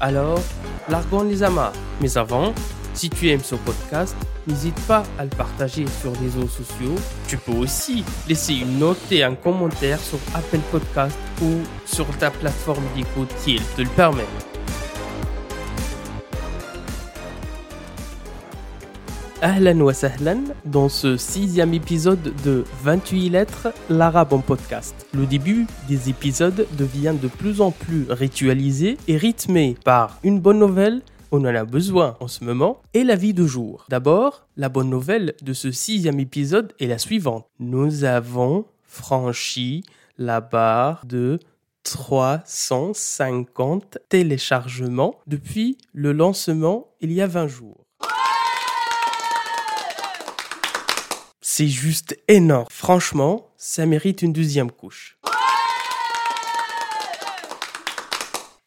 Alors, largons les amas. Mais avant, si tu aimes ce podcast, n'hésite pas à le partager sur les réseaux sociaux. Tu peux aussi laisser une note et un commentaire sur Apple Podcast ou sur ta plateforme d'écoute si elle te le permet. Ahlan wa sahlan dans ce sixième épisode de 28 lettres, l'arabe en podcast. Le début des épisodes devient de plus en plus ritualisé et rythmé par une bonne nouvelle, on en a besoin en ce moment, et la vie de jour. D'abord, la bonne nouvelle de ce sixième épisode est la suivante. Nous avons franchi la barre de 350 téléchargements depuis le lancement il y a 20 jours. C'est juste énorme. Franchement, ça mérite une deuxième couche.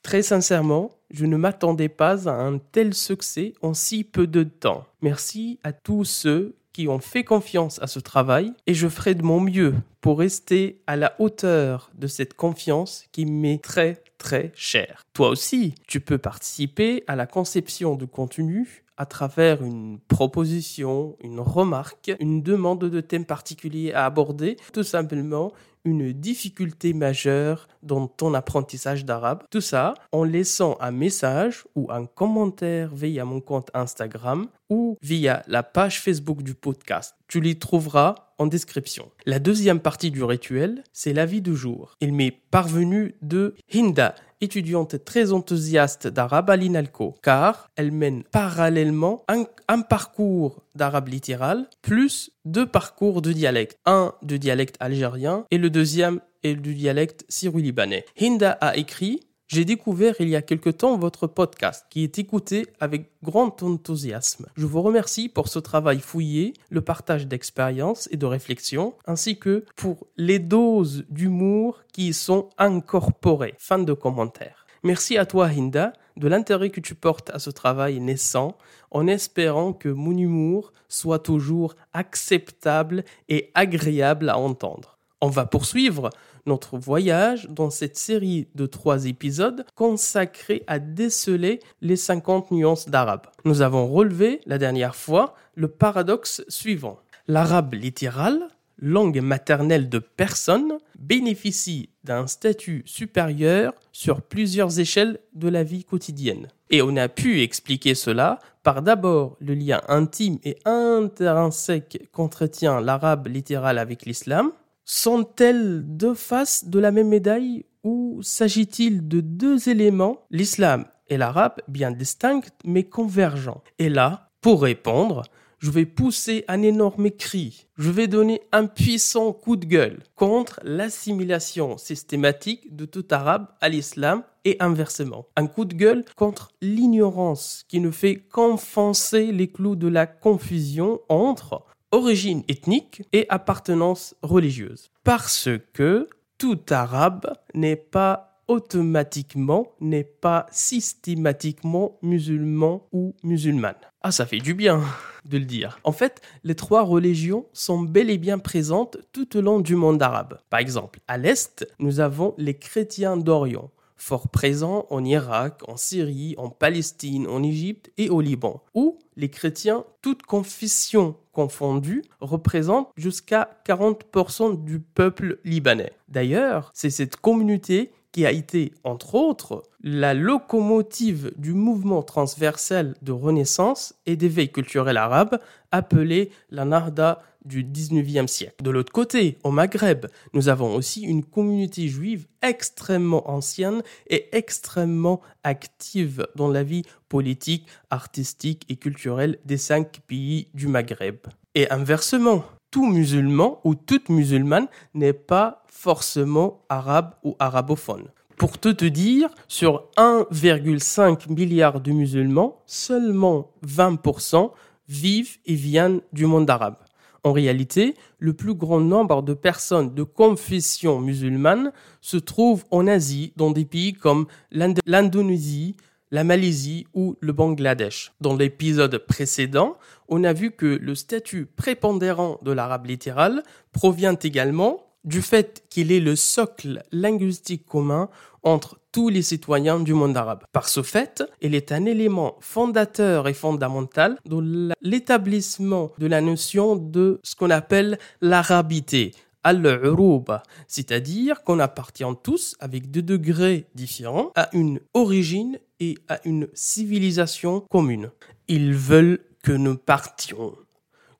Très sincèrement, je ne m'attendais pas à un tel succès en si peu de temps. Merci à tous ceux qui ont fait confiance à ce travail et je ferai de mon mieux pour rester à la hauteur de cette confiance qui m'est très très chère. Toi aussi, tu peux participer à la conception de contenu à travers une proposition, une remarque, une demande de thème particulier à aborder, tout simplement une difficulté majeure dans ton apprentissage d'arabe. Tout ça en laissant un message ou un commentaire via mon compte Instagram ou via la page Facebook du podcast. Tu les trouveras en description. La deuxième partie du rituel, c'est l'avis du jour. Il m'est parvenu de Hinda, étudiante très enthousiaste d'arabe à l'INALCO, car elle mène parallèlement un parcours d'arabe littéral plus deux parcours de dialecte. Un de dialecte algérien et le deuxième est du dialecte syro-libanais. Hinda a écrit j'ai découvert il y a quelque temps votre podcast qui est écouté avec grand enthousiasme. Je vous remercie pour ce travail fouillé, le partage d'expériences et de réflexions, ainsi que pour les doses d'humour qui y sont incorporées. Fin de commentaire. Merci à toi Hinda de l'intérêt que tu portes à ce travail naissant en espérant que mon humour soit toujours acceptable et agréable à entendre. On va poursuivre notre voyage dans cette série de trois épisodes consacrés à déceler les 50 nuances d'arabe. Nous avons relevé la dernière fois le paradoxe suivant. L'arabe littéral, langue maternelle de personne, bénéficie d'un statut supérieur sur plusieurs échelles de la vie quotidienne. Et on a pu expliquer cela par d'abord le lien intime et intrinsèque qu'entretient l'arabe littéral avec l'islam, sont-elles deux faces de la même médaille ou s'agit-il de deux éléments, l'islam et l'arabe, bien distincts mais convergents. Et là, pour répondre, je vais pousser un énorme cri, je vais donner un puissant coup de gueule contre l'assimilation systématique de tout arabe à l'islam et inversement. Un coup de gueule contre l'ignorance qui ne fait qu'enfoncer les clous de la confusion entre origine ethnique et appartenance religieuse. Parce que tout arabe n'est pas automatiquement, n'est pas systématiquement musulman ou musulmane. Ah, ça fait du bien de le dire. En fait, les trois religions sont bel et bien présentes tout au long du monde arabe. Par exemple, à l'Est, nous avons les chrétiens d'Orient fort présents en Irak, en Syrie, en Palestine, en Égypte et au Liban, où les chrétiens, toutes confessions confondues, représentent jusqu'à 40% du peuple libanais. D'ailleurs, c'est cette communauté qui a été, entre autres, la locomotive du mouvement transversal de renaissance et d'éveil culturel arabe appelé la Narda du 19e siècle. De l'autre côté, au Maghreb, nous avons aussi une communauté juive extrêmement ancienne et extrêmement active dans la vie politique, artistique et culturelle des cinq pays du Maghreb. Et inversement, tout musulman ou toute musulmane n'est pas forcément arabe ou arabophone. Pour te dire, sur 1,5 milliard de musulmans, seulement 20% vivent et viennent du monde arabe. En réalité, le plus grand nombre de personnes de confession musulmane se trouvent en Asie, dans des pays comme l'Indonésie, la Malaisie ou le Bangladesh. Dans l'épisode précédent, on a vu que le statut prépondérant de l'arabe littéral provient également du fait qu'il est le socle linguistique commun entre tous les citoyens du monde arabe. Par ce fait, il est un élément fondateur et fondamental de l'établissement de la notion de ce qu'on appelle l'arabité, al-uruba, c'est-à-dire qu'on appartient tous, avec deux degrés différents, à une origine et à une civilisation commune. Ils veulent que nous partions,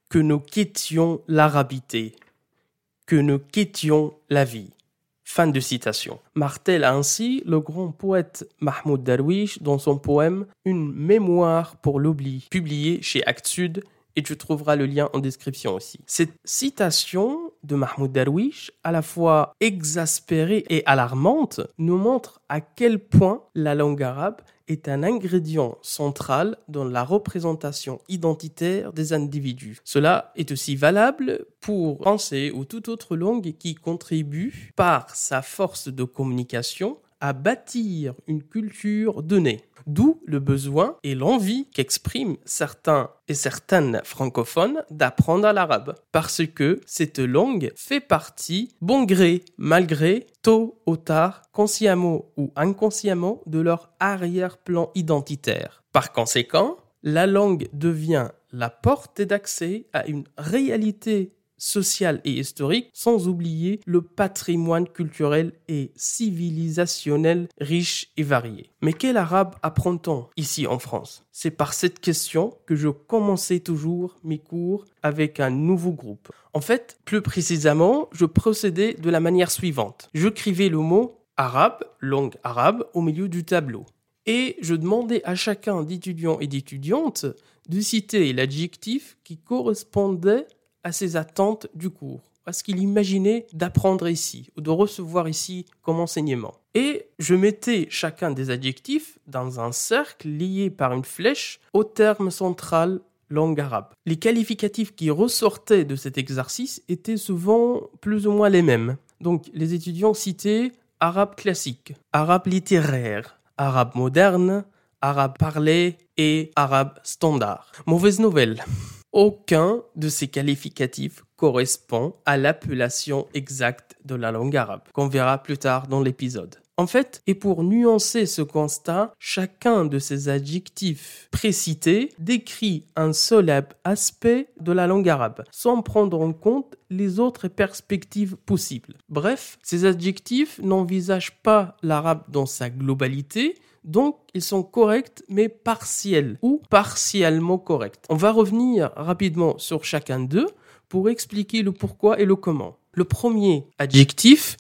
que nous quittions l'arabité, que nous quittions la vie. Fin de citation. Martèle ainsi le grand poète Mahmoud Darwish dans son poème Une mémoire pour l'oubli, publié chez Actes Sud et tu trouveras le lien en description aussi. Cette citation de Mahmoud Darwish, à la fois exaspérée et alarmante, nous montre à quel point la langue arabe est un ingrédient central dans la représentation identitaire des individus. Cela est aussi valable pour français ou toute autre langue qui contribue par sa force de communication à bâtir une culture donnée. D'où le besoin et l'envie qu'expriment certains et certaines francophones d'apprendre l'arabe. Parce que cette langue fait partie, bon gré, mal gré, tôt ou tard, consciemment ou inconsciemment, de leur arrière-plan identitaire. Par conséquent, la langue devient la porte d'accès à une réalité social et historique, sans oublier le patrimoine culturel et civilisationnel riche et varié. Mais quel arabe apprend-on ici en France? C'est par cette question que je commençais toujours mes cours avec un nouveau groupe. En fait, plus précisément, je procédais de la manière suivante. J'écrivais le mot arabe, langue arabe, au milieu du tableau. Et je demandais à chacun d'étudiants et d'étudiantes de citer l'adjectif qui correspondait à ses attentes du cours, à ce qu'il imaginait d'apprendre ici ou de recevoir ici comme enseignement. Et je mettais chacun des adjectifs dans un cercle lié par une flèche au terme central langue arabe. Les qualificatifs qui ressortaient de cet exercice étaient souvent plus ou moins les mêmes. Donc les étudiants citaient arabe classique, arabe littéraire, arabe moderne, arabe parlé et arabe standard. Mauvaise nouvelle. Aucun de ces qualificatifs correspond à l'appellation exacte de la langue arabe, qu'on verra plus tard dans l'épisode. En fait, et pour nuancer ce constat, chacun de ces adjectifs précités décrit un seul aspect de la langue arabe, sans prendre en compte les autres perspectives possibles. Bref, ces adjectifs n'envisagent pas l'arabe dans sa globalité, donc, ils sont corrects, mais partiels ou partiellement corrects. On va revenir rapidement sur chacun d'eux pour expliquer le pourquoi et le comment. Le premier adjectif,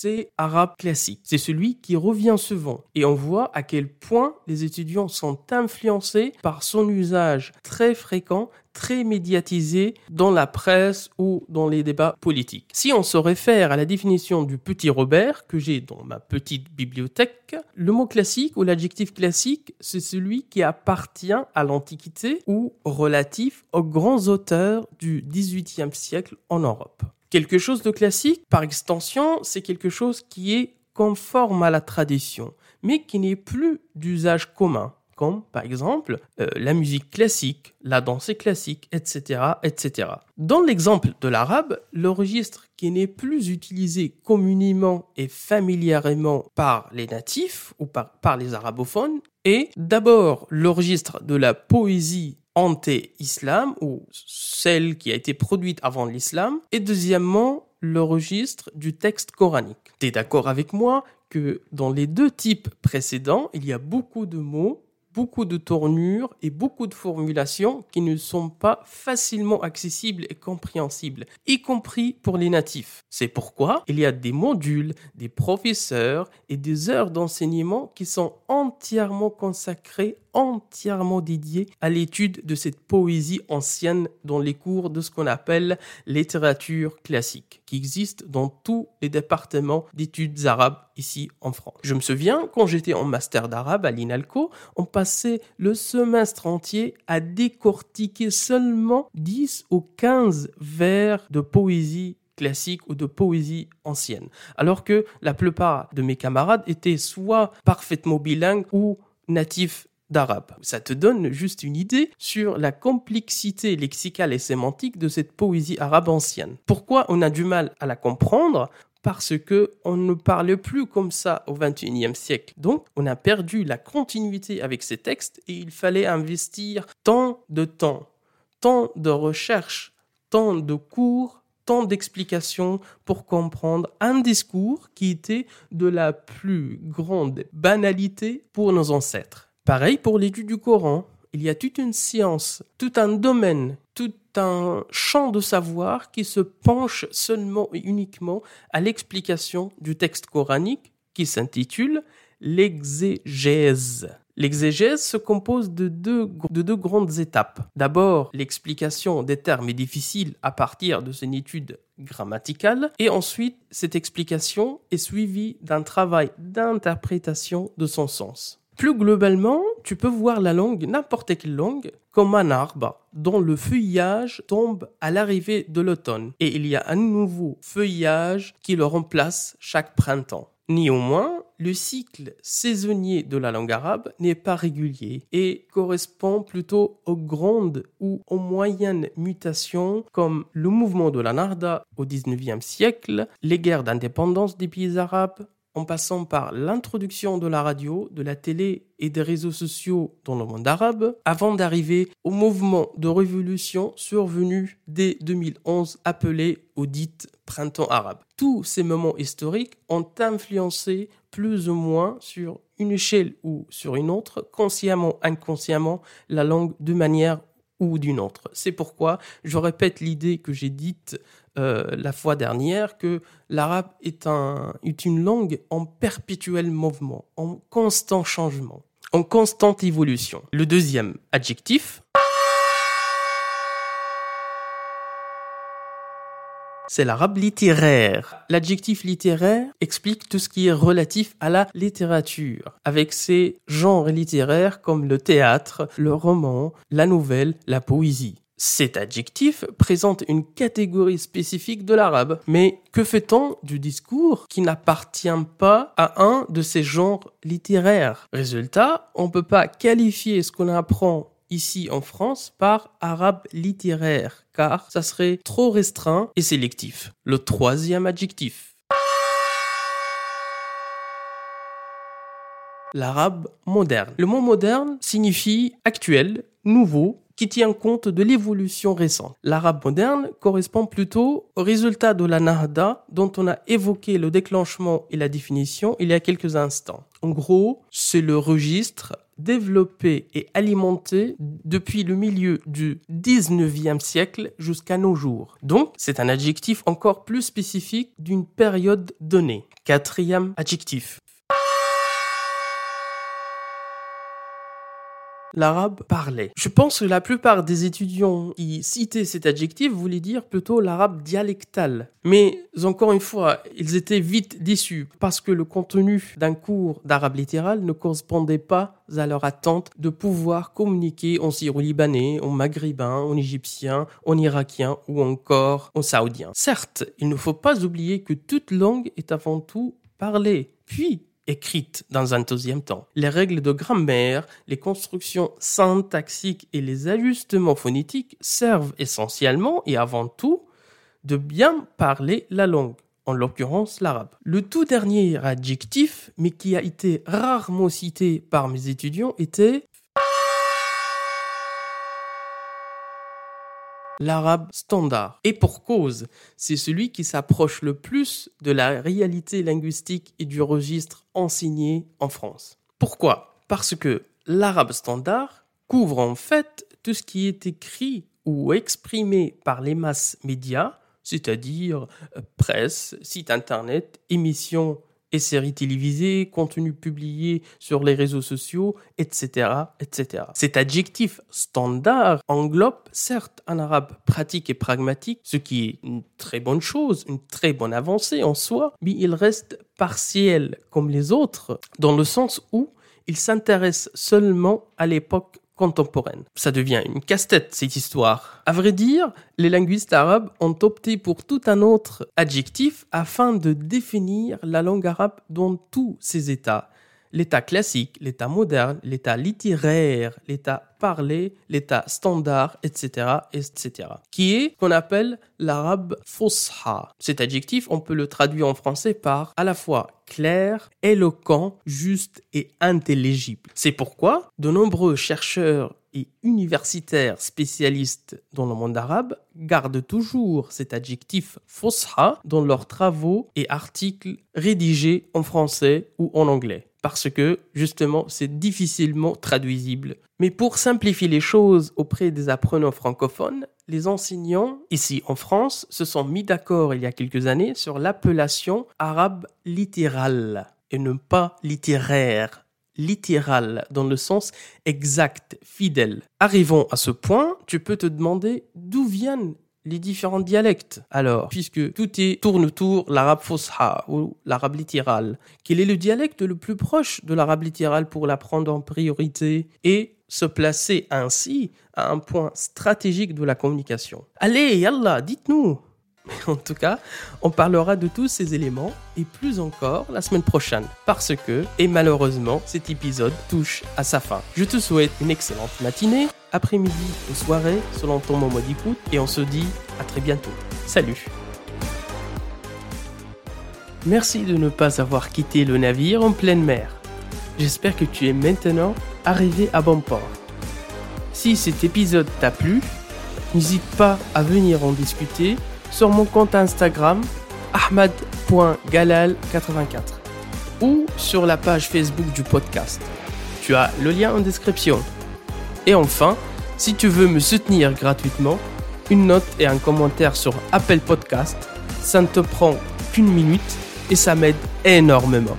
c'est arabe classique. C'est celui qui revient souvent. Et on voit à quel point les étudiants sont influencés par son usage très fréquent, très médiatisé dans la presse ou dans les débats politiques. Si on se réfère à la définition du petit Robert que j'ai dans ma petite bibliothèque, le mot classique ou l'adjectif classique, c'est celui qui appartient à l'Antiquité ou relatif aux grands auteurs du XVIIIe siècle en Europe. Quelque chose de classique, par extension, c'est quelque chose qui est conforme à la tradition, mais qui n'est plus d'usage commun, comme par exemple euh, la musique classique, la danse classique, etc., etc. Dans l'exemple de l'arabe, le registre qui n'est plus utilisé communément et familièrement par les natifs ou par, par les arabophones est d'abord le registre de la poésie anté-islam ou celle qui a été produite avant l'islam et deuxièmement le registre du texte coranique. Tu es d'accord avec moi que dans les deux types précédents, il y a beaucoup de mots beaucoup de tournures et beaucoup de formulations qui ne sont pas facilement accessibles et compréhensibles, y compris pour les natifs. C'est pourquoi il y a des modules, des professeurs et des heures d'enseignement qui sont entièrement consacrés entièrement dédié à l'étude de cette poésie ancienne dans les cours de ce qu'on appelle littérature classique, qui existe dans tous les départements d'études arabes ici en France. Je me souviens, quand j'étais en master d'arabe à l'INALCO, on passait le semestre entier à décortiquer seulement 10 ou 15 vers de poésie classique ou de poésie ancienne. Alors que la plupart de mes camarades étaient soit parfaitement bilingues ou natifs d'arabe. Ça te donne juste une idée sur la complexité lexicale et sémantique de cette poésie arabe ancienne. Pourquoi on a du mal à la comprendre? Parce que on ne parlait plus comme ça au XXIe siècle. Donc, on a perdu la continuité avec ces textes et il fallait investir tant de temps, tant de recherche, tant de cours tant d'explications pour comprendre un discours qui était de la plus grande banalité pour nos ancêtres. Pareil pour l'étude du Coran. Il y a toute une science, tout un domaine, tout un champ de savoir qui se penche seulement et uniquement à l'explication du texte coranique qui s'intitule l'exégèse. L'exégèse se compose de deux, de deux grandes étapes. D'abord, l'explication des termes difficiles à partir de une étude grammaticale, et ensuite, cette explication est suivie d'un travail d'interprétation de son sens. Plus globalement, tu peux voir la langue, n'importe quelle langue, comme un arbre dont le feuillage tombe à l'arrivée de l'automne, et il y a un nouveau feuillage qui le remplace chaque printemps. Néanmoins, le cycle saisonnier de la langue arabe n'est pas régulier et correspond plutôt aux grandes ou aux moyennes mutations comme le mouvement de la Narda au XIXe siècle, les guerres d'indépendance des pays arabes, en passant par l'introduction de la radio, de la télé et des réseaux sociaux dans le monde arabe, avant d'arriver au mouvement de révolution survenu dès 2011 appelé au dit printemps arabe. Tous ces moments historiques ont influencé plus ou moins sur une échelle ou sur une autre, consciemment, inconsciemment, la langue de manière ou d'une autre. C'est pourquoi je répète l'idée que j'ai dite euh, la fois dernière que l'arabe est, est une langue en perpétuel mouvement, en constant changement, en constante évolution. Le deuxième adjectif, c'est l'arabe littéraire. L'adjectif littéraire explique tout ce qui est relatif à la littérature, avec ses genres littéraires comme le théâtre, le roman, la nouvelle, la poésie. Cet adjectif présente une catégorie spécifique de l'arabe. Mais que fait-on du discours qui n'appartient pas à un de ces genres littéraires? Résultat, on ne peut pas qualifier ce qu'on apprend ici en France par arabe littéraire, car ça serait trop restreint et sélectif. Le troisième adjectif. L'arabe moderne. Le mot moderne signifie actuel, nouveau, qui tient compte de l'évolution récente. L'arabe moderne correspond plutôt au résultat de la Nahda dont on a évoqué le déclenchement et la définition il y a quelques instants. En gros, c'est le registre développé et alimenté depuis le milieu du 19e siècle jusqu'à nos jours. Donc, c'est un adjectif encore plus spécifique d'une période donnée. Quatrième adjectif. L'arabe parlé. Je pense que la plupart des étudiants qui citaient cet adjectif voulaient dire plutôt l'arabe dialectal. Mais encore une fois, ils étaient vite déçus parce que le contenu d'un cours d'arabe littéral ne correspondait pas à leur attente de pouvoir communiquer en syro-libanais, en maghrébin, en égyptien, en irakien ou encore en saoudien. Certes, il ne faut pas oublier que toute langue est avant tout parlée. Puis, écrite dans un deuxième temps. Les règles de grammaire, les constructions syntaxiques et les ajustements phonétiques servent essentiellement et avant tout de bien parler la langue, en l'occurrence l'arabe. Le tout dernier adjectif, mais qui a été rarement cité par mes étudiants, était l'arabe standard. Et pour cause, c'est celui qui s'approche le plus de la réalité linguistique et du registre enseigné en France. Pourquoi? Parce que l'arabe standard couvre en fait tout ce qui est écrit ou exprimé par les masses médias, c'est-à-dire euh, presse, site internet, émissions et séries télévisées, contenus publiés sur les réseaux sociaux, etc., etc. Cet adjectif standard englobe certes un arabe pratique et pragmatique, ce qui est une très bonne chose, une très bonne avancée en soi, mais il reste partiel comme les autres, dans le sens où il s'intéresse seulement à l'époque contemporaine. Ça devient une casse-tête, cette histoire. À vrai dire, les linguistes arabes ont opté pour tout un autre adjectif afin de définir la langue arabe dans tous ses états l'état classique, l'état moderne, l'état littéraire, l'état parlé, l'état standard, etc., etc., qui est qu'on appelle l'arabe fusha. Cet adjectif, on peut le traduire en français par à la fois clair, éloquent, juste et intelligible. C'est pourquoi de nombreux chercheurs et universitaires spécialistes dans le monde arabe gardent toujours cet adjectif fusha dans leurs travaux et articles rédigés en français ou en anglais parce que justement c'est difficilement traduisible. Mais pour simplifier les choses auprès des apprenants francophones, les enseignants ici en France se sont mis d'accord il y a quelques années sur l'appellation arabe littérale et non pas littéraire littéral dans le sens exact, fidèle. Arrivons à ce point, tu peux te demander d'où viennent les différents dialectes. Alors, puisque tout est tourne autour l'arabe fosha ou l'arabe littéral, quel est le dialecte le plus proche de l'arabe littéral pour l'apprendre en priorité et se placer ainsi à un point stratégique de la communication? Allez, yallah, dites-nous en tout cas, on parlera de tous ces éléments et plus encore la semaine prochaine parce que, et malheureusement, cet épisode touche à sa fin. Je te souhaite une excellente matinée, après-midi ou soirée selon ton moment d'écoute et on se dit à très bientôt. Salut Merci de ne pas avoir quitté le navire en pleine mer. J'espère que tu es maintenant arrivé à bon port. Si cet épisode t'a plu, n'hésite pas à venir en discuter sur mon compte Instagram ahmad.galal84 ou sur la page Facebook du podcast. Tu as le lien en description. Et enfin, si tu veux me soutenir gratuitement, une note et un commentaire sur Apple Podcast, ça ne te prend qu'une minute et ça m'aide énormément.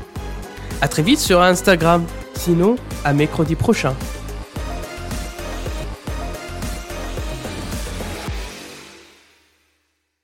À très vite sur Instagram, sinon à mercredi prochain.